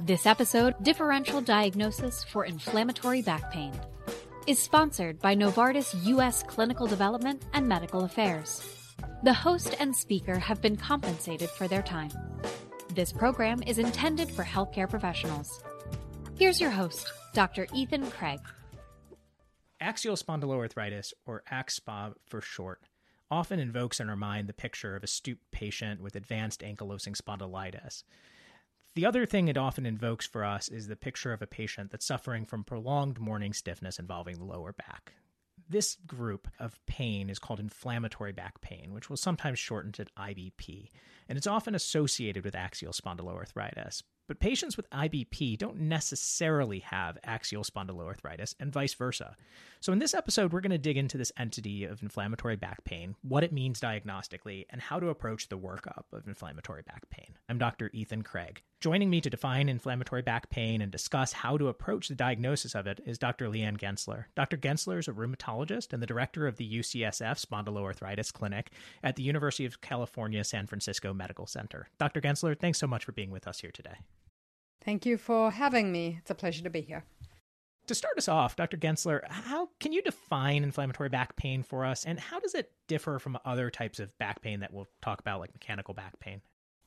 This episode, Differential Diagnosis for Inflammatory Back Pain, is sponsored by Novartis U.S. Clinical Development and Medical Affairs. The host and speaker have been compensated for their time. This program is intended for healthcare professionals. Here's your host, Dr. Ethan Craig. Axial spondyloarthritis, or AxSpa for short, often invokes in our mind the picture of a stooped patient with advanced ankylosing spondylitis. The other thing it often invokes for us is the picture of a patient that's suffering from prolonged morning stiffness involving the lower back. This group of pain is called inflammatory back pain, which will sometimes shorten to IBP, and it's often associated with axial spondyloarthritis. But patients with IBP don't necessarily have axial spondyloarthritis and vice versa. So, in this episode, we're going to dig into this entity of inflammatory back pain, what it means diagnostically, and how to approach the workup of inflammatory back pain. I'm Dr. Ethan Craig. Joining me to define inflammatory back pain and discuss how to approach the diagnosis of it is Dr. Lianne Gensler. Dr. Gensler is a rheumatologist and the director of the UCSF Spondyloarthritis Clinic at the University of California, San Francisco Medical Center. Dr. Gensler, thanks so much for being with us here today. Thank you for having me. It's a pleasure to be here. To start us off, Dr. Gensler, how can you define inflammatory back pain for us, and how does it differ from other types of back pain that we'll talk about, like mechanical back pain?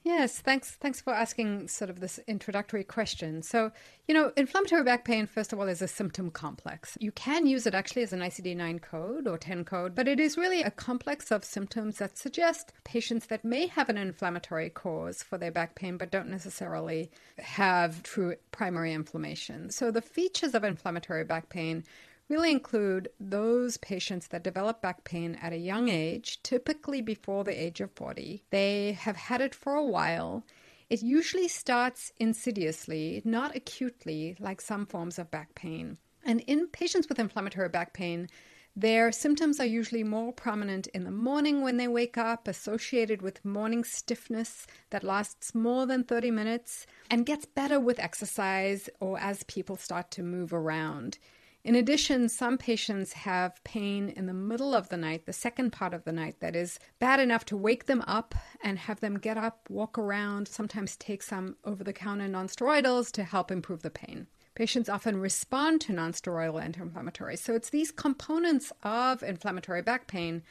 Yes, thanks. Thanks for asking sort of this introductory question. So, you know, inflammatory back pain, first of all, is a symptom complex. You can use it actually as an ICD 9 code or 10 code, but it is really a complex of symptoms that suggest patients that may have an inflammatory cause for their back pain, but don't necessarily have true primary inflammation. So, the features of inflammatory back pain really include those patients that develop back pain at a young age, typically before the age of 40. They have had it for a while. It usually starts insidiously, not acutely, like some forms of back pain. And in patients with inflammatory back pain, their symptoms are usually more prominent in the morning when they wake up, associated with morning stiffness that lasts more than 30 minutes and gets better with exercise or as people start to move around. In addition, some patients have pain in the middle of the night, the second part of the night, that is bad enough to wake them up and have them get up, walk around, sometimes take some over the counter nonsteroidals to help improve the pain. Patients often respond to nonsteroidal anti inflammatories. So it's these components of inflammatory back pain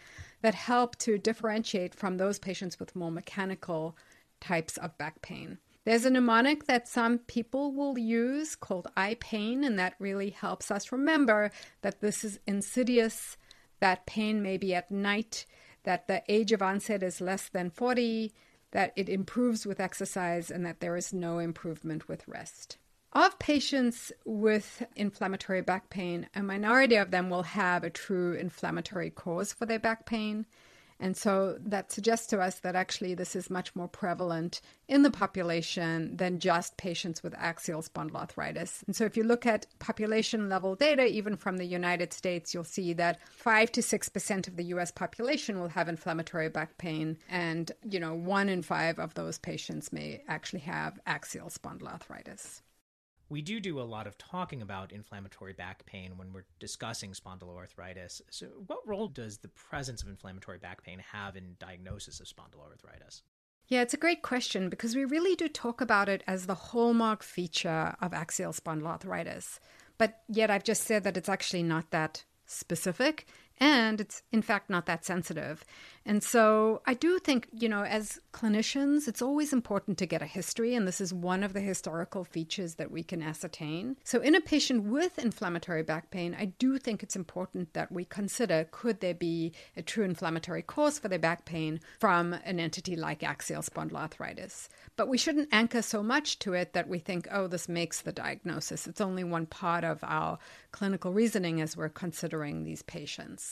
that help to differentiate from those patients with more mechanical types of back pain. There's a mnemonic that some people will use called IPAIN, and that really helps us remember that this is insidious, that pain may be at night, that the age of onset is less than 40, that it improves with exercise, and that there is no improvement with rest. Of patients with inflammatory back pain, a minority of them will have a true inflammatory cause for their back pain. And so that suggests to us that actually this is much more prevalent in the population than just patients with axial spondyloarthritis. And so if you look at population level data, even from the United States, you'll see that 5 to 6% of the US population will have inflammatory back pain. And, you know, one in five of those patients may actually have axial spondyloarthritis we do do a lot of talking about inflammatory back pain when we're discussing spondyloarthritis. So, what role does the presence of inflammatory back pain have in diagnosis of spondyloarthritis? Yeah, it's a great question because we really do talk about it as the hallmark feature of axial spondyloarthritis. But yet, I've just said that it's actually not that specific and it's in fact not that sensitive. And so I do think, you know, as clinicians, it's always important to get a history, and this is one of the historical features that we can ascertain. So in a patient with inflammatory back pain, I do think it's important that we consider could there be a true inflammatory cause for their back pain from an entity like axial spondyloarthritis. But we shouldn't anchor so much to it that we think, oh, this makes the diagnosis. It's only one part of our clinical reasoning as we're considering these patients.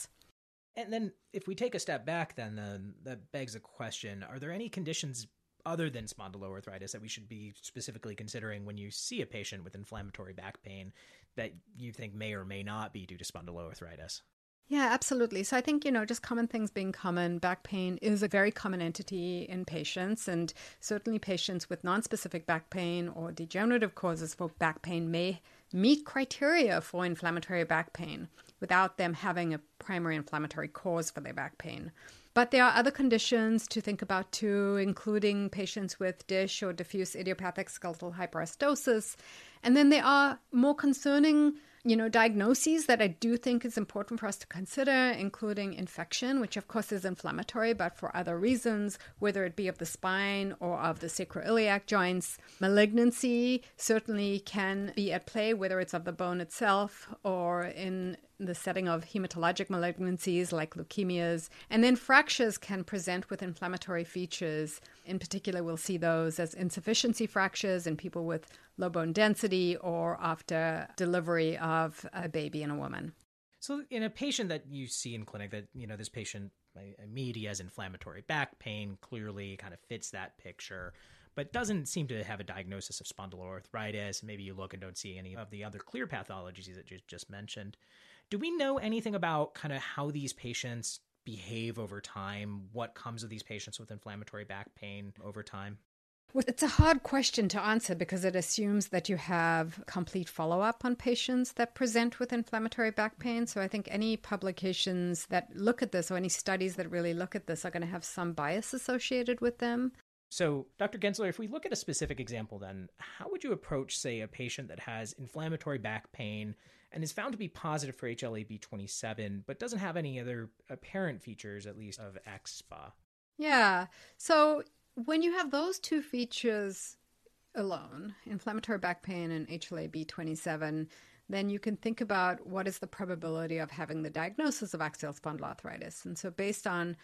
And then, if we take a step back, then that begs a question: Are there any conditions other than spondyloarthritis that we should be specifically considering when you see a patient with inflammatory back pain that you think may or may not be due to spondyloarthritis? Yeah, absolutely. So I think, you know, just common things being common, back pain is a very common entity in patients. And certainly patients with nonspecific back pain or degenerative causes for back pain may meet criteria for inflammatory back pain without them having a primary inflammatory cause for their back pain. But there are other conditions to think about too, including patients with DISH or diffuse idiopathic skeletal hyperostosis. And then there are more concerning you know, diagnoses that I do think is important for us to consider, including infection, which of course is inflammatory, but for other reasons, whether it be of the spine or of the sacroiliac joints. Malignancy certainly can be at play, whether it's of the bone itself or in the setting of hematologic malignancies like leukemias. And then fractures can present with inflammatory features. In particular, we'll see those as insufficiency fractures in people with low bone density or after delivery of a baby in a woman. So, in a patient that you see in clinic, that you know this patient immediately has inflammatory back pain, clearly kind of fits that picture, but doesn't seem to have a diagnosis of spondyloarthritis. Maybe you look and don't see any of the other clear pathologies that you just mentioned. Do we know anything about kind of how these patients behave over time? What comes of these patients with inflammatory back pain over time? Well, it's a hard question to answer because it assumes that you have complete follow up on patients that present with inflammatory back pain. So I think any publications that look at this or any studies that really look at this are going to have some bias associated with them. So, Dr. Gensler, if we look at a specific example, then how would you approach, say, a patient that has inflammatory back pain and is found to be positive for HLA-B27, but doesn't have any other apparent features, at least, of axSpA? Yeah. So when you have those two features alone, inflammatory back pain and HLA-B27, then you can think about what is the probability of having the diagnosis of axial spondyloarthritis. And so based on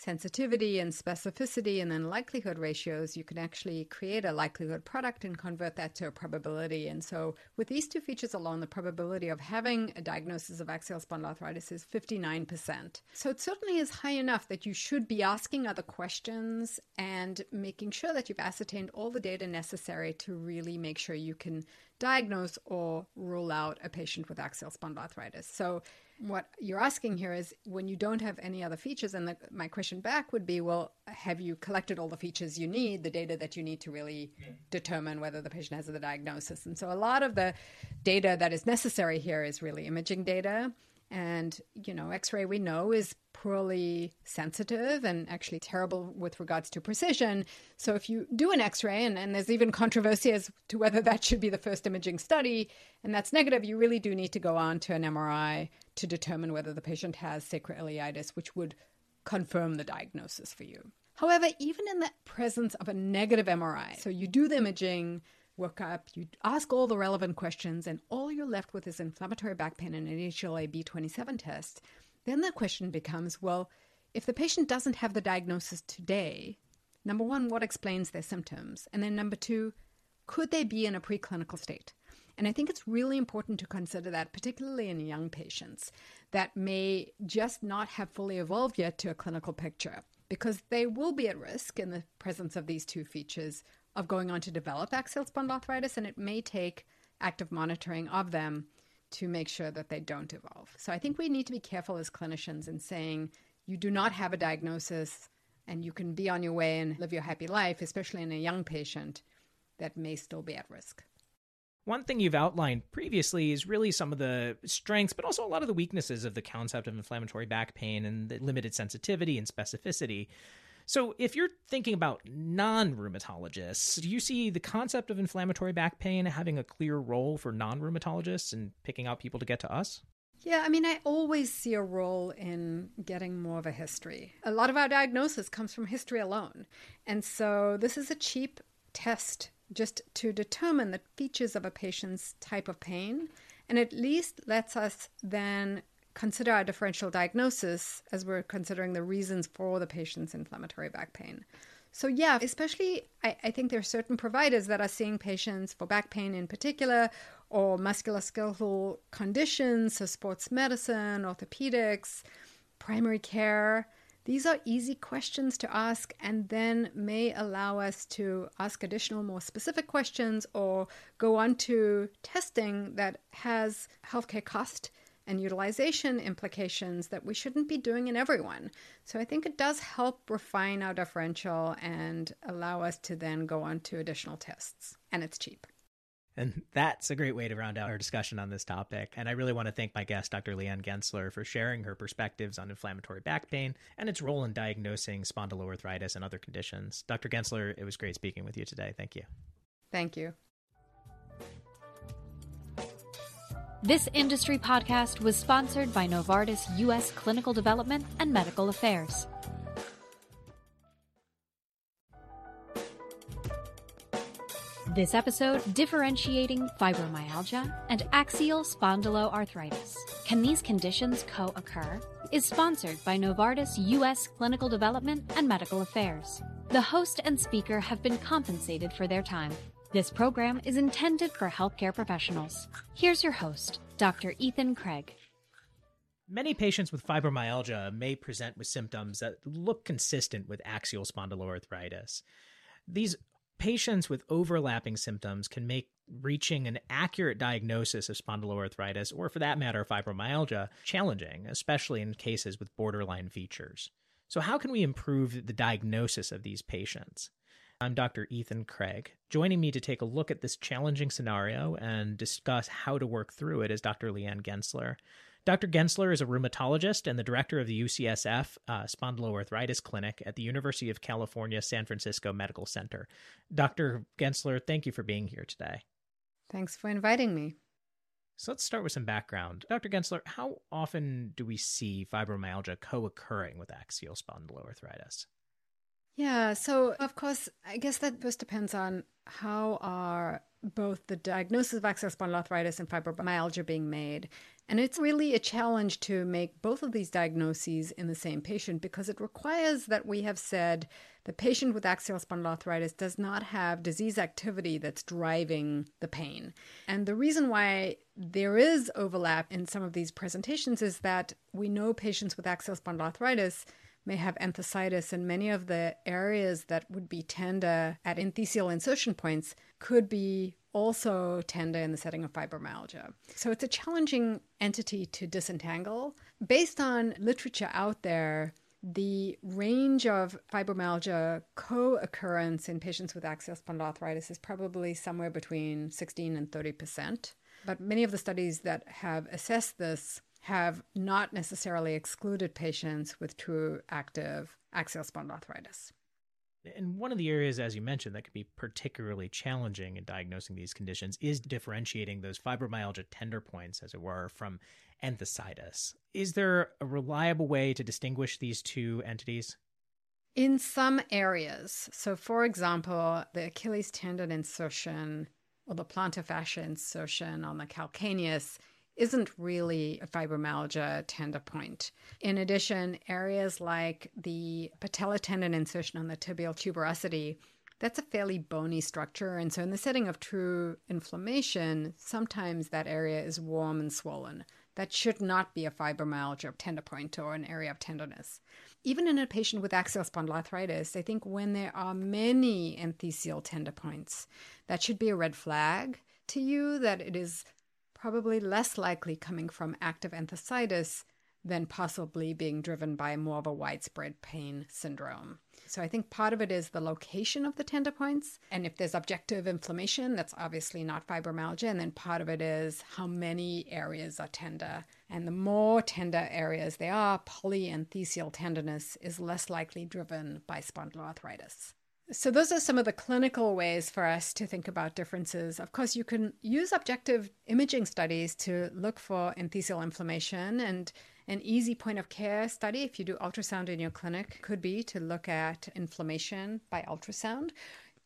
sensitivity and specificity and then likelihood ratios, you can actually create a likelihood product and convert that to a probability. And so, with these two features alone, the probability of having a diagnosis of axial spondyloarthritis is 59%. So, it certainly is high enough that you should be asking other questions and making sure that you've ascertained all the data necessary to really make sure you can diagnose or rule out a patient with axial spondyloarthritis. So, what you're asking here is when you don't have any other features, and the, my question back would be, well, have you collected all the features you need, the data that you need to really yeah. determine whether the patient has the diagnosis? And so a lot of the data that is necessary here is really imaging data. And, you know, x ray we know is poorly sensitive and actually terrible with regards to precision. So if you do an x ray, and, and there's even controversy as to whether that should be the first imaging study, and that's negative, you really do need to go on to an MRI to determine whether the patient has sacroiliitis, which would confirm the diagnosis for you. However, even in the presence of a negative MRI, so you do the imaging, workup, you ask all the relevant questions, and all you're left with is inflammatory back pain and an HLA B27 test, then the question becomes well, if the patient doesn't have the diagnosis today, number one, what explains their symptoms? And then number two, could they be in a preclinical state? And I think it's really important to consider that, particularly in young patients that may just not have fully evolved yet to a clinical picture, because they will be at risk in the presence of these two features of going on to develop axial spondyloarthritis, and it may take active monitoring of them to make sure that they don't evolve. So I think we need to be careful as clinicians in saying you do not have a diagnosis and you can be on your way and live your happy life, especially in a young patient that may still be at risk. One thing you've outlined previously is really some of the strengths, but also a lot of the weaknesses of the concept of inflammatory back pain and the limited sensitivity and specificity. So, if you're thinking about non rheumatologists, do you see the concept of inflammatory back pain having a clear role for non rheumatologists and picking out people to get to us? Yeah, I mean, I always see a role in getting more of a history. A lot of our diagnosis comes from history alone. And so, this is a cheap test just to determine the features of a patient's type of pain and at least lets us then consider our differential diagnosis as we're considering the reasons for the patient's inflammatory back pain. So, yeah, especially I, I, think there are certain providers that are seeing patients for back pain in particular or musculoskeletal conditions, so sports medicine, orthopedics, primary care. These are easy questions to ask and then may allow us to ask additional, more specific questions or go on to testing that has healthcare cost and utilization implications that we shouldn't be doing in everyone. So I think it does help refine our differential and allow us to then go on to additional tests. And it's cheap. And that's a great way to round out our discussion on this topic. And I really want to thank my guest, Dr. Lianne Gensler, for sharing her perspectives on inflammatory back pain and its role in diagnosing spondyloarthritis and other conditions. Dr. Gensler, it was great speaking with you today. Thank you. Thank you. This industry podcast was sponsored by Novartis U.S. Clinical Development and Medical Affairs. This episode, differentiating fibromyalgia and axial spondyloarthritis. Can these conditions co occur? Is sponsored by Novartis U.S. Clinical Development and Medical Affairs. The host and speaker have been compensated for their time. This program is intended for healthcare professionals. Here's your host, Dr. Ethan Craig. Many patients with fibromyalgia may present with symptoms that look consistent with axial spondyloarthritis. These patients with overlapping symptoms can make reaching an accurate diagnosis of spondyloarthritis, or for that matter, fibromyalgia, challenging, especially in cases with borderline features. So, how can we improve the diagnosis of these patients? I'm Dr. Ethan Craig. Joining me to take a look at this challenging scenario and discuss how to work through it is Dr. Lianne Gensler. Dr. Gensler is a rheumatologist and the director of the UCSF uh, Spondyloarthritis Clinic at the University of California, San Francisco Medical Center. Dr. Gensler, thank you for being here today. Thanks for inviting me. So let's start with some background. Dr. Gensler, how often do we see fibromyalgia co occurring with axial spondyloarthritis? Yeah, so of course, I guess that just depends on how are both the diagnosis of axial spondyloarthritis and fibromyalgia being made. And it's really a challenge to make both of these diagnoses in the same patient because it requires that we have said the patient with axial spondyloarthritis does not have disease activity that's driving the pain. And the reason why there is overlap in some of these presentations is that we know patients with axial spondyloarthritis may have enthesitis, and many of the areas that would be tender at enthesial insertion points could be also tender in the setting of fibromyalgia. So it's a challenging entity to disentangle. Based on literature out there, the range of fibromyalgia co occurrence in patients with axial spondyloarthritis is probably somewhere between 16 and 30 percent. But many of the studies that have assessed this have not necessarily excluded patients with true active axial spondyloarthritis. And one of the areas, as you mentioned, that can be particularly challenging in diagnosing these conditions is differentiating those fibromyalgia tender points, as it were, from enthesitis. Is there a reliable way to distinguish these two entities? In some areas. So, for example, the Achilles tendon insertion or the plantar fascia insertion on the calcaneus isn't really a fibromyalgia tender point. In addition, areas like the patella tendon insertion on the tibial tuberosity, that's a fairly bony structure. And so, in the setting of true inflammation, sometimes that area is warm and swollen. That should not be a fibromyalgia tender point or an area of tenderness. Even in a patient with axial spondyloarthritis, I think when there are many enthesial tender points, that should be a red flag to you that it is probably less likely coming from active enthesitis than possibly being driven by more of a widespread pain syndrome. So I think part of it is the location of the tender points. And if there's objective inflammation, that's obviously not fibromyalgia. And then part of it is how many areas are tender. And the more tender areas they are, polyenthesial tenderness is less likely driven by spondyloarthritis. So, those are some of the clinical ways for us to think about differences. Of course, you can use objective imaging studies to look for enthesial inflammation. And an easy point of care study, if you do ultrasound in your clinic, could be to look at inflammation by ultrasound.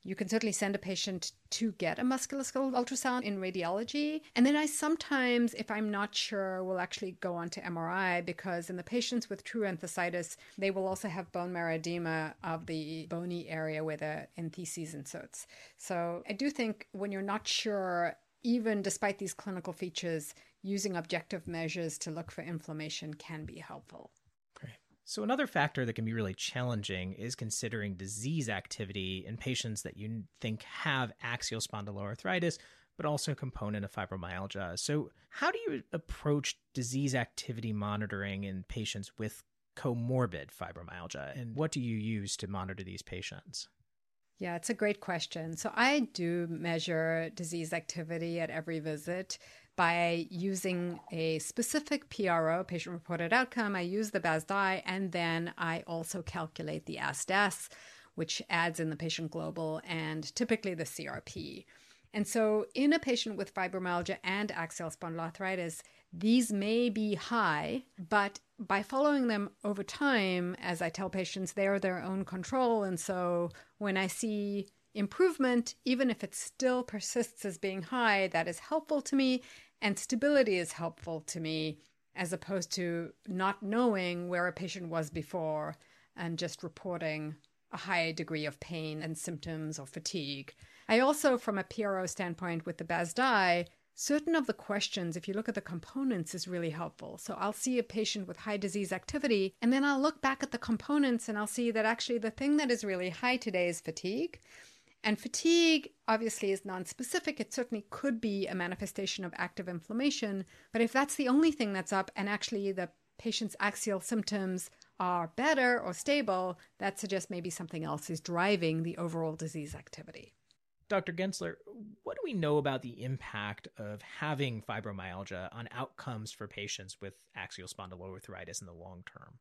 You can certainly send a patient to get a musculoskeletal ultrasound in radiology. And then I sometimes, if I'm not sure, will actually go on to MRI because in the patients with true enthesitis, they will also have bone marrow edema of the bony area where the entheses inserts. So I do think when you're not sure, even despite these clinical features, using objective measures to look for inflammation can be helpful. So, another factor that can be really challenging is considering disease activity in patients that you think have axial spondyloarthritis, but also a component of fibromyalgia. So, how do you approach disease activity monitoring in patients with comorbid fibromyalgia, and what do you use to monitor these patients? Yeah, it's a great question. So I do measure disease activity at every visit by using a specific PRO, patient reported outcome. I use the BASDAI, and then I also calculate the ASDAS, which adds in the patient global and typically the CRP. And so, in a patient with fibromyalgia and axial spondyloarthritis, these may be high, but by following them over time, as I tell patients, they're their own control. And so, when I see improvement, even if it still persists as being high, that is helpful to me. And stability is helpful to me as opposed to not knowing where a patient was before and just reporting a high degree of pain and symptoms or fatigue. I also, from a PRO standpoint with the BASDAI, certain of the questions, if you look at the components, is really helpful. So I'll see a patient with high disease activity, and then I'll look back at the components and I'll see that actually the thing that is really high today is fatigue. And fatigue obviously is non-specific. It certainly could be a manifestation of active inflammation. But if that's the only thing that's up and actually the patient's axial symptoms are better or stable, that suggests maybe something else is driving the overall disease activity. Dr. Gensler, what do we know about the impact of having fibromyalgia on outcomes for patients with axial spondyloarthritis in the long term?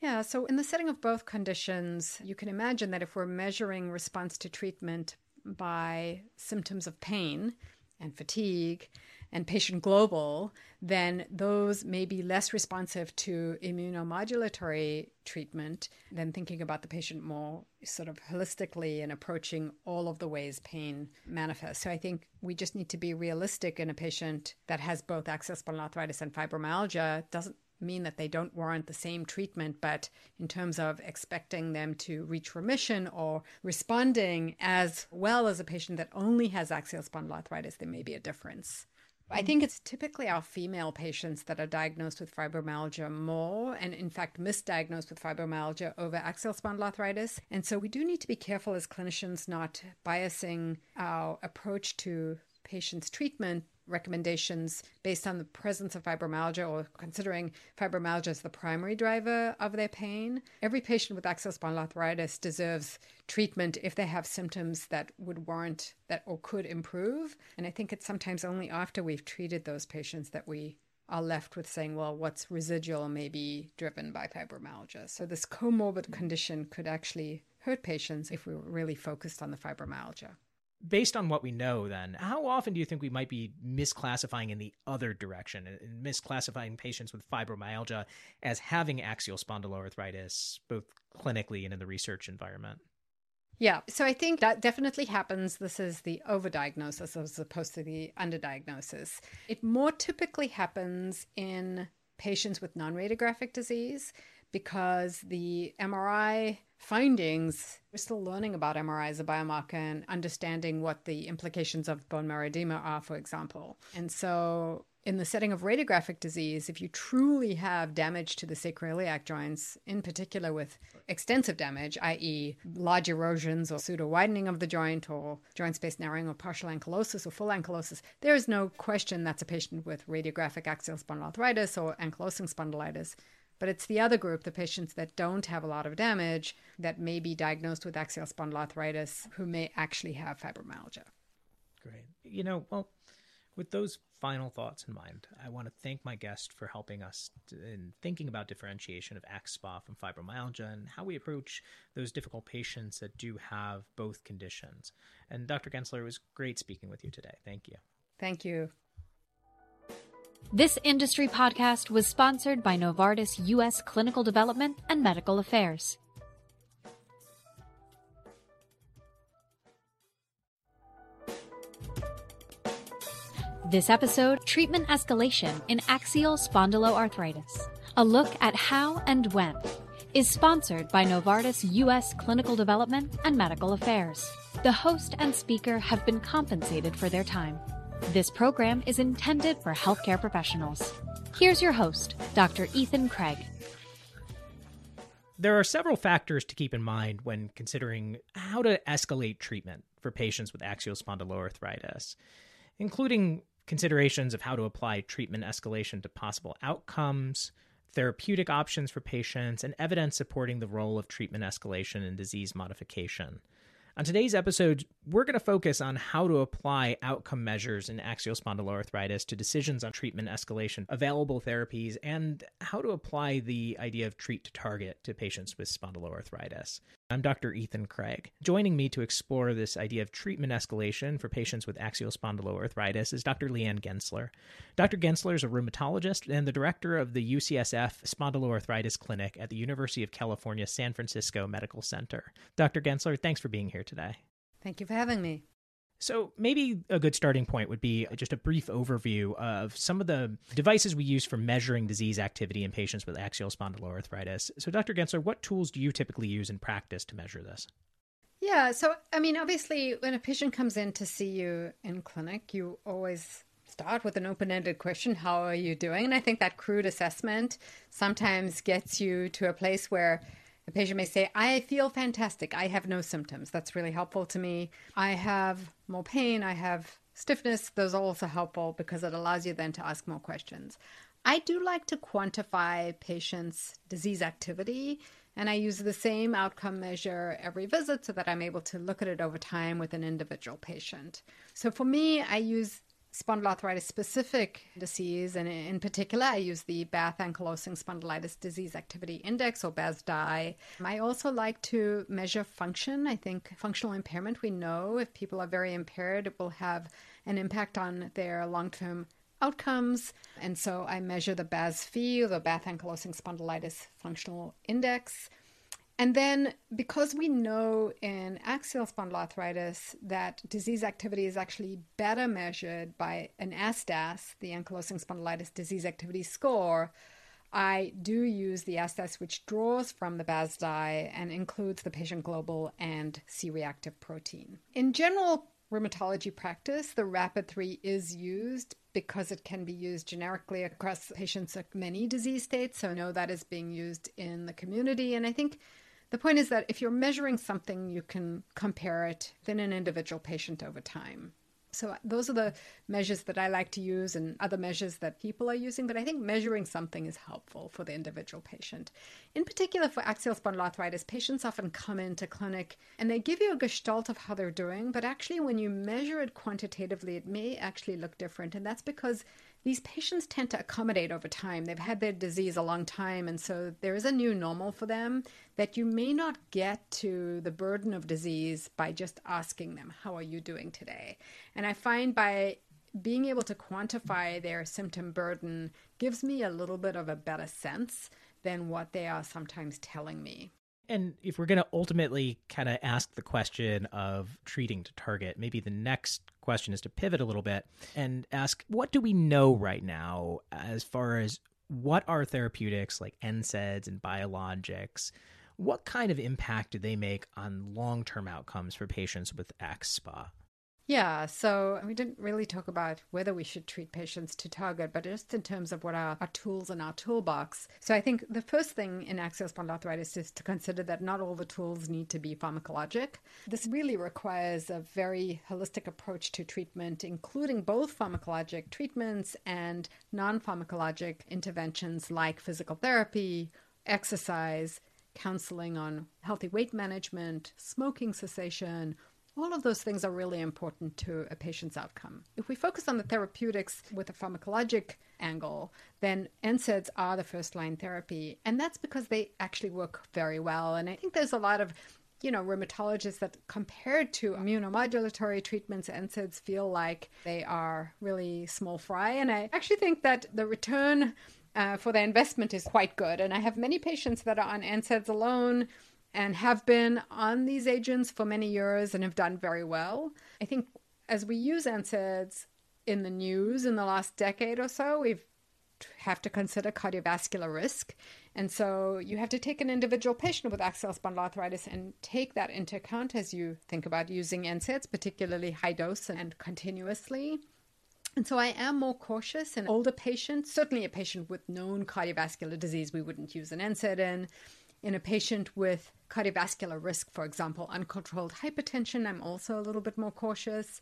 Yeah, so in the setting of both conditions, you can imagine that if we're measuring response to treatment by symptoms of pain and fatigue, and patient global, then those may be less responsive to immunomodulatory treatment than thinking about the patient more sort of holistically and approaching all of the ways pain manifests. So I think we just need to be realistic in a patient that has both axial spondyloarthritis and fibromyalgia. Doesn't mean that they don't warrant the same treatment, but in terms of expecting them to reach remission or responding as well as a patient that only has axial spondyloarthritis, there may be a difference. I think it's typically our female patients that are diagnosed with fibromyalgia more, and in fact, misdiagnosed with fibromyalgia over axial spondyloarthritis. And so we do need to be careful as clinicians not biasing our approach to patients' treatment recommendations based on the presence of fibromyalgia or considering fibromyalgia as the primary driver of their pain. Every patient with axial spondyloarthritis deserves treatment if they have symptoms that would warrant that or could improve. And I think it's sometimes only after we've treated those patients that we are left with saying, well, what's residual may be driven by fibromyalgia. So this comorbid condition could actually hurt patients if we were really focused on the fibromyalgia based on what we know, then, how often do you think we might be misclassifying in the other direction uh, and misclassifying patients with fibromyalgia as having axial spondyloarthritis, both clinically and in the research environment? Yeah, so I think that definitely happens. This is the overdiagnosis as opposed to the underdiagnosis. It more typically happens in patients with non radiographic disease because the MRI findings, we're still learning about MRI as a biomarker and understanding what the implications of bone marrow edema are, for example. And so, in the setting of radiographic disease, if you truly have damage to the sacroiliac joints, in particular with extensive damage, i.e., large erosions or pseudo widening of the joint or joint space narrowing or partial ankylosis or full ankylosis, there is no question that's a patient with radiographic axial spondyloarthritis or ankylosing spondylitis. But it's the other group, the patients that don't have a lot of damage, that may be diagnosed with axial spondyloarthritis, who may actually have fibromyalgia. Great. You know, well, with those final thoughts in mind, I want to thank my guest for helping us in thinking about differentiation of axSpA from fibromyalgia and how we approach those difficult patients that do have both conditions. And Dr. Gensler, it was great speaking with you today. Thank you. Thank you. This industry podcast was sponsored by Novartis U.S. Clinical Development and Medical Affairs. This episode, Treatment Escalation in Axial Spondyloarthritis. A look at how and when is sponsored by Novartis U.S. Clinical Development and Medical Affairs. The host and speaker have been compensated for their time. This program is intended for healthcare professionals. Here's your host, Dr. Ethan Craig. There are several factors to keep in mind when considering how to escalate treatment for patients with axial spondyloarthritis, including considerations of how to apply treatment escalation to possible outcomes, therapeutic options for patients, and evidence supporting the role of treatment escalation in disease modification. On today's episode, we're going to focus on how to apply outcome measures in axial spondyloarthritis to decisions on treatment escalation, available therapies, and how to apply the idea of treat to target to patients with spondyloarthritis. I'm Dr. Ethan Craig. Joining me to explore this idea of treatment escalation for patients with axial spondyloarthritis is Dr. Lianne Gensler. Dr. Gensler is a rheumatologist and the director of the UCSF Spondyloarthritis Clinic at the University of California San Francisco Medical Center. Dr. Gensler, thanks for being here today. Thank you for having me. So, maybe a good starting point would be just a brief overview of some of the devices we use for measuring disease activity in patients with axial spondyloarthritis. So, Dr. Gensler, what tools do you typically use in practice to measure this? Yeah, so I mean, obviously, when a patient comes in to see you in clinic, you always start with an open ended question How are you doing? And I think that crude assessment sometimes gets you to a place where the patient may say, I feel fantastic. I have no symptoms. That's really helpful to me. I have more pain. I have stiffness. Those are also helpful because it allows you then to ask more questions. I do like to quantify patients' disease activity, and I use the same outcome measure every visit so that I'm able to look at it over time with an individual patient. So for me, I use spondyloarthritis specific disease, and in particular, I use the Bath Ankylosing Spondylitis Disease Activity Index or BASDAI. I also like to measure function. I think functional impairment, we know if people are very impaired, it will have an impact on their long term outcomes. And so I measure the BASFI, or the Bath Ankylosing Spondylitis Functional Index. And then, because we know in axial spondyloarthritis that disease activity is actually better measured by an ASDAS, the ankylosing spondylitis disease activity score, I do use the ASDAS, which draws from the BASDAI and includes the patient global and C reactive protein. In general rheumatology practice, the RAPID 3 is used because it can be used generically across patients of many disease states. So, I know that is being used in the community. And I think the point is that if you're measuring something, you can compare it within an individual patient over time. So uh, those are the measures that I like to use and other measures that people are using, but I think measuring something is helpful for the individual patient. In particular for axial spondyloarthritis, patients often come into clinic and they give you a gestalt of how they're doing, but actually when you measure it quantitatively, it may actually look different. And that's because these patients tend to accommodate over time. They've had their disease a long time, and so there is a new normal for them that you may not get to the burden of disease by just asking them, How are you doing today? And I find by being able to quantify their symptom burden gives me a little bit of a better sense than what they are sometimes telling me. And if we're going to ultimately kind of ask the question of treating to target, maybe the next question is to pivot a little bit and ask what do we know right now as far as what are therapeutics like NSAIDs and biologics? What kind of impact do they make on long term outcomes for patients with AxSpA? Yeah, so we didn't really talk about whether we should treat patients to target, but just in terms of what are our tools in our toolbox. So I think the first thing in axial spondyloarthritis is to consider that not all the tools need to be pharmacologic. This really requires a very holistic approach to treatment, including both pharmacologic treatments and non pharmacologic interventions like physical therapy, exercise, counseling on healthy weight management, smoking cessation all of those things are really important to a patient's outcome. If we focus on the therapeutics with a pharmacologic angle, then NSAIDs are the first line therapy. And that's because they actually work very well. And I think there's a lot of you know, rheumatologists that compared to immunomodulatory treatments, NSAIDs feel like they are really small fry. And I actually think that the return uh, for the investment is quite good. And I have many patients that are on NSAIDs alone and have been on these agents for many years and have done very well. I think as we use NSAIDs in the news in the last decade or so, we have to consider cardiovascular risk. And so you have to take an individual patient with axial spondyloarthritis and take that into account as you think about using NSAIDs, particularly high dose and continuously. And so I am more cautious in older patients, certainly a patient with known cardiovascular disease, we wouldn't use an NSAID in. In a patient with cardiovascular risk, for example, uncontrolled hypertension, I'm also a little bit more cautious.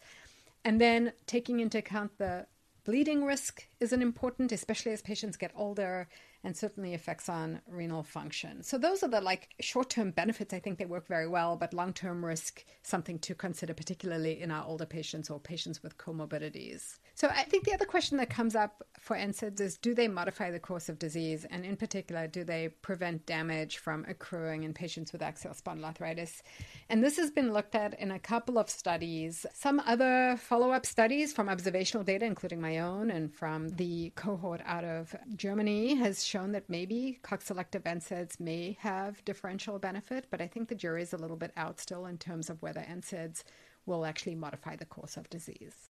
And then taking into account the bleeding risk is an important, especially as patients get older. And certainly effects on renal function. So those are the like short-term benefits. I think they work very well, but long-term risk something to consider, particularly in our older patients or patients with comorbidities. So I think the other question that comes up for NSAIDs is do they modify the course of disease? And in particular, do they prevent damage from accruing in patients with axial spondyloarthritis? And this has been looked at in a couple of studies. Some other follow up studies from observational data, including my own and from the cohort out of Germany, has shown that maybe COX selective NSAIDs may have differential benefit, but I think the jury is a little bit out still in terms of whether NSAIDs will actually modify the course of disease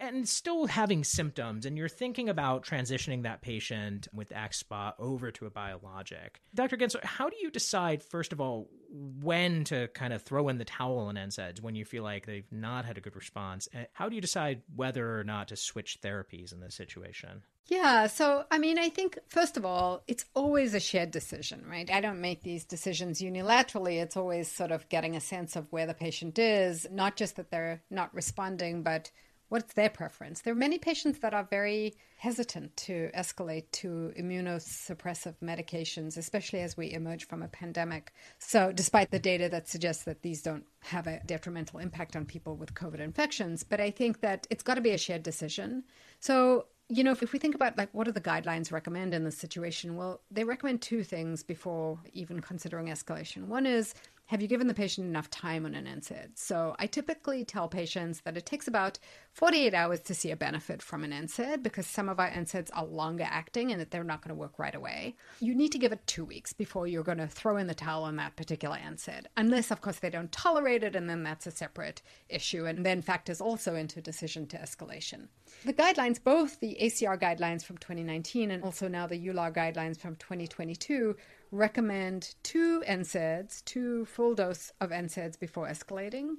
and still having symptoms and you're thinking about transitioning that patient with axSpA over to a biologic. Dr. Gensler, how do you decide, first of all, when to kind of throw in the towel on NSAIDs when you feel like they've not had a good response? How do you decide whether or not to switch therapies in this situation? Yeah, so I mean, I think first of all, it's always a shared decision, right? I don't make these decisions unilaterally. It's always sort of getting a sense of where the patient is, not just that they're not responding, but what's their preference? There are many patients that are very hesitant to escalate to immunosuppressive medications, especially as we emerge from a pandemic. So, despite the data that suggests that these don't have a detrimental impact on people with COVID infections, but I think that it's got to be a shared decision. So, you know, if we think about like what do the guidelines recommend in this situation? Well, they recommend two things before even considering escalation. One is have you given the patient enough time on an NSAID? So I typically tell patients that it takes about 48 hours to see a benefit from an NSAID because some of our NSAIDs are longer acting and that they're not going to work right away. You need to give it two weeks before you're going to throw in the towel on that particular NSAID, unless, of course, they don't tolerate it, and then that's a separate issue and then factors also into decision to escalation. The guidelines, both the ACR guidelines from 2019 and also now the EULAR guidelines from 2022, recommend two NSAIDs, two full dose of NSAIDs before escalating.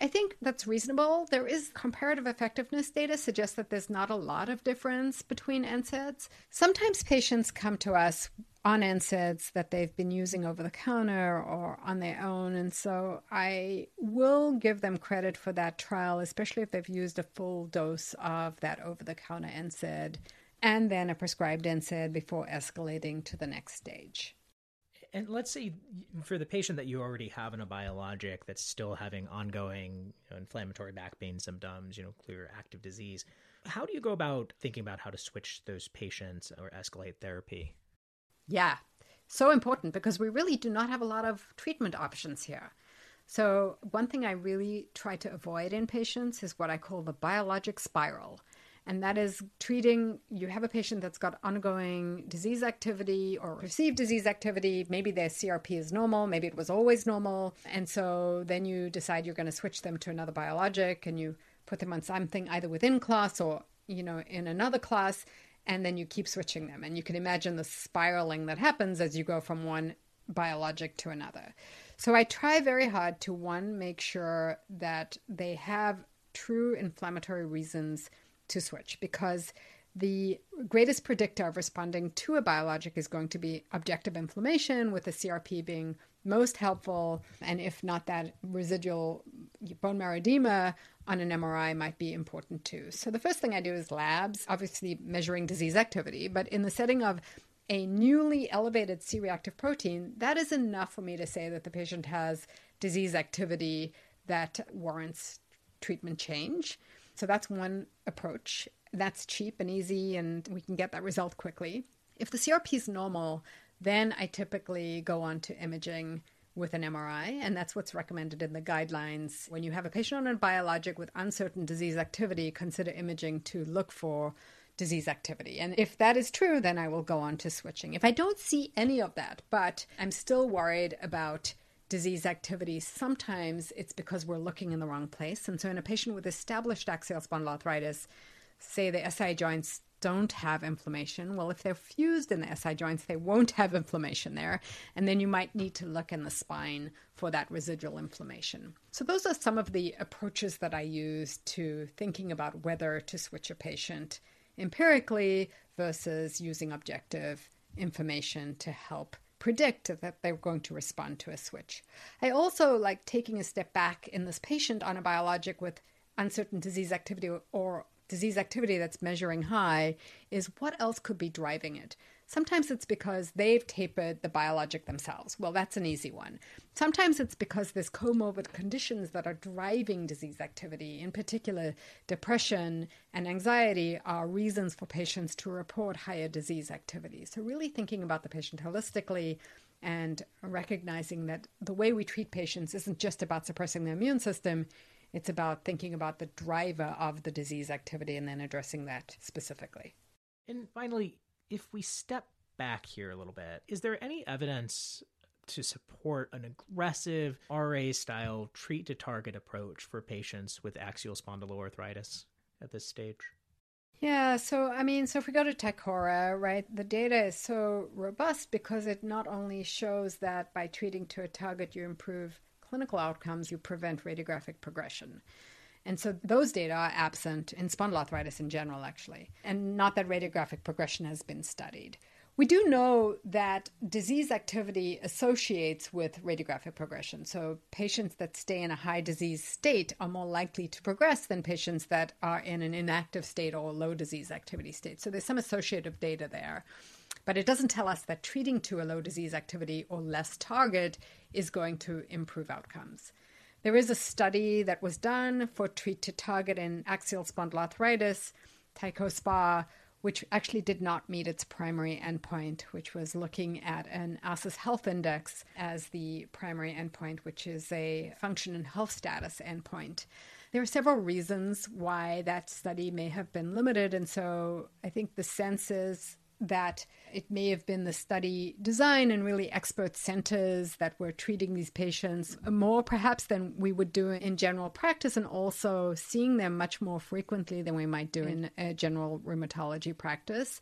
I think that's reasonable. There is comparative effectiveness data suggests that there's not a lot of difference between NSAIDs. Sometimes patients come to us on NSAIDs that they've been using over the counter or on their own. And so I will give them credit for that trial, especially if they've used a full dose of that over the counter NSAID and then a prescribed NSAID before escalating to the next stage. And let's say for the patient that you already have in a biologic that's still having ongoing you know, inflammatory back pain symptoms, you know, clear active disease, how do you go about thinking about how to switch those patients or escalate therapy? Yeah, so important because we really do not have a lot of treatment options here. So, one thing I really try to avoid in patients is what I call the biologic spiral and that is treating you have a patient that's got ongoing disease activity or perceived disease activity. Maybe their crp is normal. Maybe it was always normal. And so then you decide you're going to switch them to another biologic and you put them on something either within class or you know in another class and then you keep switching them. And you can imagine the spiraling that happens as you go from one biologic to another. So i try very hard to one make sure that they have true inflammatory reasons to switch because the greatest predictor of responding to a biologic is going to be objective inflammation, with the CRP being most helpful. And if not that, residual bone marrow edema on an MRI might be important too. So the first thing I do is labs, obviously measuring disease activity, but in the setting of a newly elevated C reactive protein, that is enough for me to say that the patient has disease activity that warrants treatment change. So that's one approach. That's cheap and easy, and we can get that result quickly. If the CRP is normal, then I typically go on to imaging with an MRI, and that's what's recommended in the guidelines. When you have a patient on a biologic with uncertain disease activity, consider imaging to look for disease activity. And if that is true, then I will go on to switching. If I don't see any of that, but I'm still worried about disease activity, sometimes it's because we're looking in the wrong place. And so, in a patient with established axial spondyloarthritis, say the SI joints don't have inflammation. Well, if they're fused in the SI joints, they won't have inflammation there. And then you might need to look in the spine for that residual inflammation. So, those are some of the approaches that I use to thinking about whether to switch a patient empirically versus using objective information to help predict that they're going to respond to a switch. I also like taking a step back in this patient on a biologic with uncertain disease activity or disease activity that's measuring high is what else could be driving it? Sometimes it's because they've tapered the biologic themselves. Well, that's an easy one. Sometimes it's because there's comorbid conditions that are driving disease activity. In particular, depression and anxiety are reasons for patients to report higher disease activity. So, really thinking about the patient holistically and recognizing that the way we treat patients isn't just about suppressing the immune system, it's about thinking about the driver of the disease activity and then addressing that specifically. And finally, if we step back here a little bit, is there any evidence to support an aggressive RA style treat to target approach for patients with axial spondyloarthritis at this stage? Yeah, so I mean, so if we go to TICORA, right, the data is so robust because it not only shows that by treating to a target you improve clinical outcomes, you prevent radiographic progression. And so those data are absent in spondyloarthritis in general, actually, and not that radiographic progression has been studied. We do know that disease activity associates with radiographic progression. So, patients that stay in a high disease state are more likely to progress than patients that are in an inactive state or low disease activity state. So, there's some associative data there. But it doesn't tell us that treating to a low disease activity or less target is going to improve outcomes. There is a study that was done for treat to target in axial spondyloarthritis, TICOSPA, which actually did not meet its primary endpoint, which was looking at an ASAS health index as the primary endpoint, which is a function and health status endpoint. There are several reasons why that study may have been limited, and so I think the sense is that it may have been the study design and really expert centers that were treating these patients more perhaps than we would do in general practice and also seeing them much more frequently than we might do in a general rheumatology practice.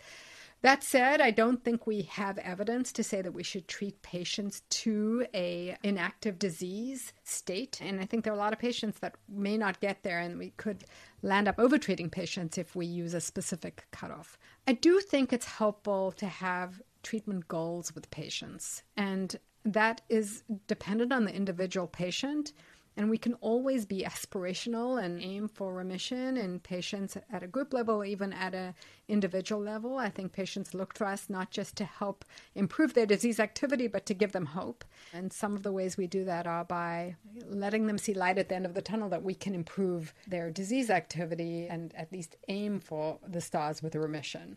That said, I don't think we have evidence to say that we should treat patients to a inactive disease state. And I think there are a lot of patients that may not get there, and we could land up overtreating patients if we use a specific cutoff. I do think it's helpful to have treatment goals with patients, and that is dependent on the individual patient. And we can always be aspirational and aim for remission in patients at a group level, even at an individual level. I think patients look to us not just to help improve their disease activity, but to give them hope. And some of the ways we do that are by letting them see light at the end of the tunnel that we can improve their disease activity and at least aim for the stars with a remission.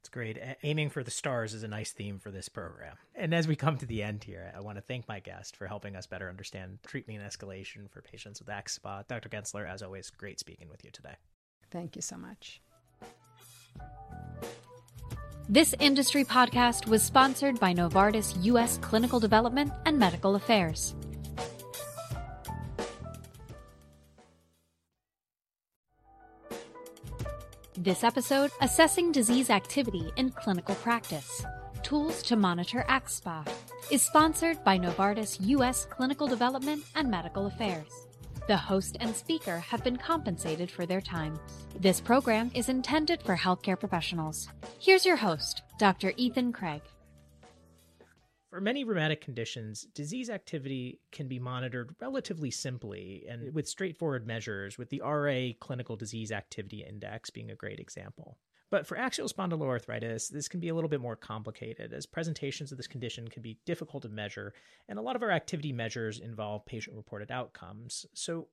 It's great. Aiming for the stars is a nice theme for this program. And as we come to the end here, I want to thank my guest for helping us better understand treatment and escalation for patients with AxSpa. Dr. Gensler, as always, great speaking with you today. Thank you so much. This industry podcast was sponsored by Novartis U.S. Clinical Development and Medical Affairs. This episode, Assessing Disease Activity in Clinical Practice Tools to Monitor AxSpa, is sponsored by Novartis U.S. Clinical Development and Medical Affairs. The host and speaker have been compensated for their time. This program is intended for healthcare professionals. Here's your host, Dr. Ethan Craig. For many rheumatic conditions, disease activity can be monitored relatively simply and mm. with straightforward measures, with the RA Clinical Disease Activity Index being a great example. But for axial spondyloarthritis, this can be a little bit more complicated, as presentations of this condition can be difficult to measure, and a lot of our activity measures involve patient reported outcomes. So,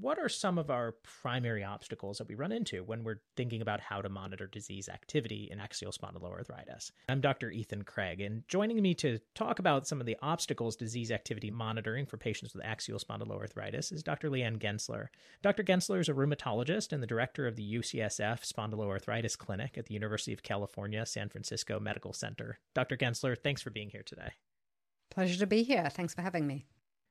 what are some of our primary obstacles that we run into when we're thinking about how to monitor disease activity in axial spondyloarthritis? I'm Dr. Ethan Craig, and joining me to talk about some of the obstacles disease activity monitoring for patients with axial spondyloarthritis is Dr. Lianne Gensler. Dr. Gensler is a rheumatologist and the director of the UCSF Spondyloarthritis Clinic at the University of California, San Francisco Medical Center. Dr. Gensler, thanks for being here today. Pleasure to be here. Thanks for having me.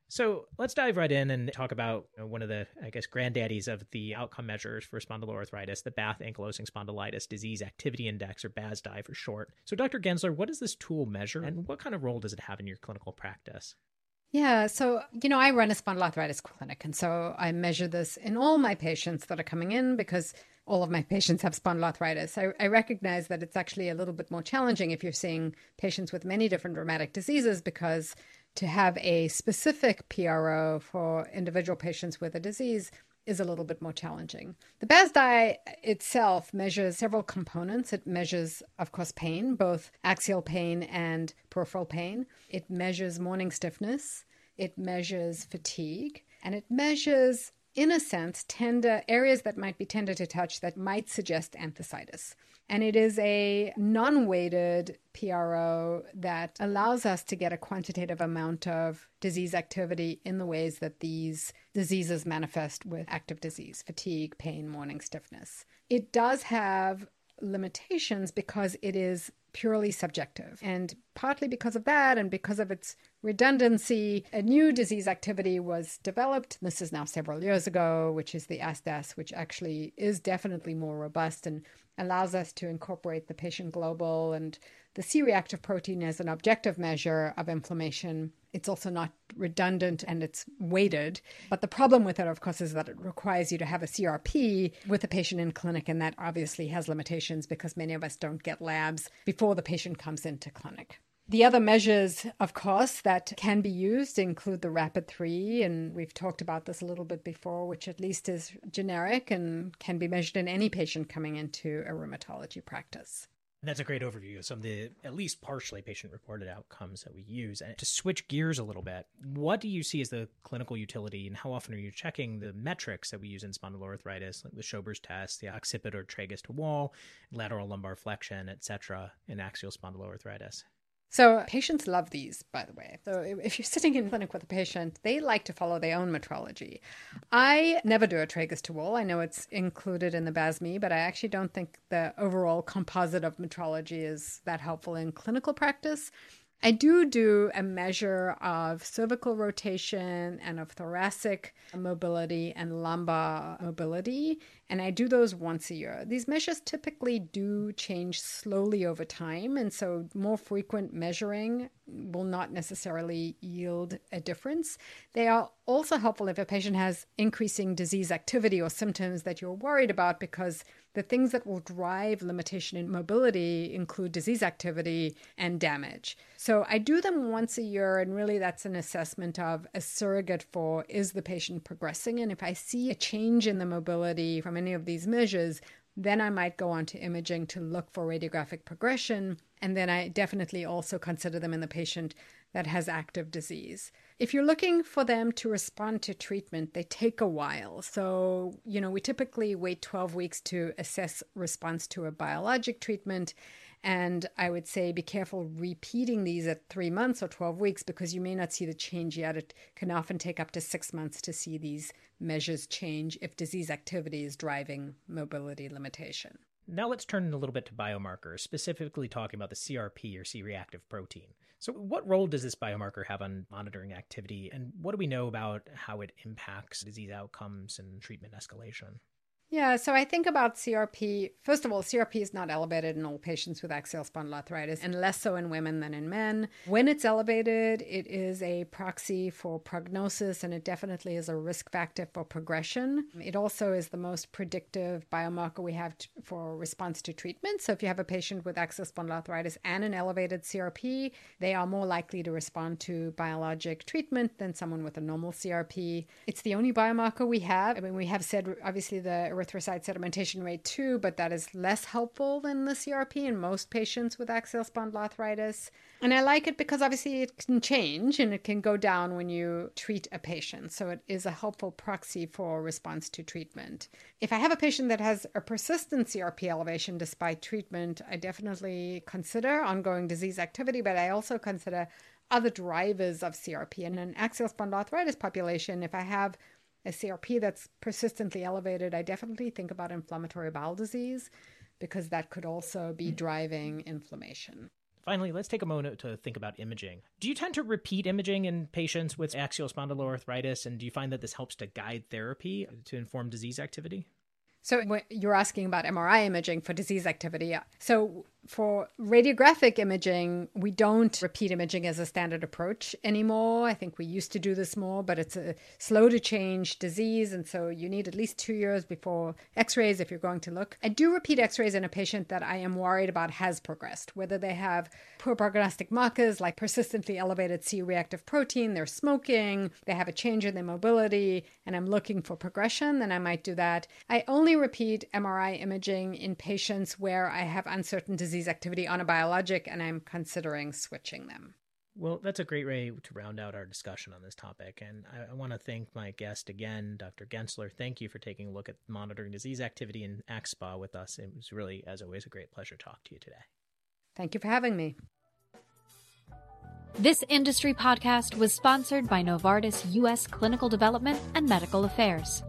So let's dive right in and talk about you know, one of the, I guess, granddaddies of the outcome measures for spondyloarthritis, the Bath Ankylosing Spondylitis Disease Activity Index, or BASDAI for short. So, Dr. Gensler, what does this tool measure and what kind of role does it have in your clinical practice? Yeah, so, you know, I run a spondyloarthritis clinic, and so I measure this in all my patients that are coming in because all of my patients have spondyloarthritis. I, I, recognize that it's actually a little bit more challenging if you're seeing patients with many different rheumatic diseases because to have a specific PRO for individual patients with a disease is a little bit more challenging. The BASDAI itself measures several components. It measures, of course, pain, both axial pain and peripheral pain. It measures morning stiffness. It measures fatigue. And it measures, in a sense, tender areas that might be tender to touch that might suggest enthesitis. And it is a non weighted PRO that allows us to get a quantitative amount of disease activity in the ways that these diseases manifest with active disease fatigue, pain, morning stiffness. It does have limitations because it is purely subjective. And partly because of that and because of its redundancy, a new disease activity was developed. This is now several years ago, which is the ASDAS, which actually is definitely more robust and allows us to incorporate the patient global and the C reactive protein as an objective measure of inflammation. It's also not redundant and it's weighted. But the problem with it, of course, is that it requires you to have a CRP with a patient in clinic, and that obviously has limitations because many of us don't get labs before the patient comes into clinic. The other measures, of course, that can be used include the Rapid 3, and we've talked about this a little bit before, which at least is generic and can be measured in any patient coming into a rheumatology practice. That's a great overview of some of the at least partially patient reported outcomes that we use. And to switch gears a little bit, what do you see as the clinical utility and how often are you checking the metrics that we use in spondyloarthritis, like the Schober's test, the occiput or tragus to wall, lateral lumbar flexion, etc., in axial spondyloarthritis? So patients love these, by the way. So if you're sitting in clinic with a patient, they like to follow their own metrology. I never do a tragus to wall. I know it's included in the BASMI, but I actually don't think the overall composite of metrology is that helpful in clinical practice. I do do a measure of cervical rotation and of thoracic mobility and lumbar mobility, and I do those once a year. These measures typically do change slowly over time, and so more frequent measuring will not necessarily yield a difference. They are also helpful if a patient has increasing disease activity or symptoms that you're worried about because the things that will drive limitation in mobility include disease activity and damage. So I do them once a year, and really that's an assessment of a surrogate for is the patient progressing? And if I see a change in the mobility from any of these measures, then I might go on to imaging to look for radiographic progression. And then I definitely also consider them in the patient that has active disease. If you're looking for them to respond to treatment, they take a while. So, you know, we typically wait 12 weeks to assess response to a biologic treatment. And I would say be careful repeating these at three months or 12 weeks because you may not see the change yet. It can often take up to six months to see these measures change if disease activity is driving mobility limitation. Now let's turn a little bit to biomarkers, specifically talking about the CRP or C reactive protein. So, what role does this biomarker have on monitoring activity, and what do we know about how it impacts disease outcomes and treatment escalation? Yeah, so I think about CRP. First of all, CRP is not elevated in all patients with axial spondyloarthritis and less so in women than in men. When it's elevated, it is a proxy for prognosis and it definitely is a risk factor for progression. It also is the most predictive biomarker we have t- for response to treatment. So if you have a patient with axial spondyloarthritis and an elevated CRP, they are more likely to respond to biologic treatment than someone with a normal CRP. It's the only biomarker we have. I mean, we have said obviously the erythrocyte sedimentation rate too, but that is less helpful than the CRP in most patients with axial spondyloarthritis. And I like it because obviously it can change and it can go down when you treat a patient. So it is a helpful proxy for response to treatment. If I have a patient that has a persistent CRP elevation despite treatment, I definitely consider ongoing disease activity, but I also consider other drivers of CRP. In an axial spondyloarthritis population, if I have a CRP that's persistently elevated, I definitely think about inflammatory bowel disease because that could also be mm. driving inflammation. Finally, let's take a moment to think about imaging. Do you tend to repeat imaging in patients with axial spondyloarthritis, and do you find that this helps to guide therapy to inform disease activity? So you're asking about MRI imaging for disease activity. Uh, so For radiographic imaging, we don't repeat imaging as a standard approach anymore. I think we used to do this more, but it's a slow to change disease. And so you need at least two years before x rays if you're going to look. I do repeat x rays in a patient that I am worried about has progressed, whether they have poor prognostic markers like persistently elevated C reactive protein, they're smoking, they have a change in their mobility, and I'm looking for progression, then I might do that. I only repeat MRI imaging in patients where I have uncertain disease activity on a biologic and I'm considering switching them. Well, that's a great way to round out our discussion on this topic. And I, I want to thank my guest again, Dr. Gensler. Thank you for taking a look at monitoring disease activity in AxSpa with us. It was really, as always, a great pleasure to talk to you today. Thank you for having me. This industry podcast was sponsored by Novartis U.S. Clinical Development and Medical Affairs.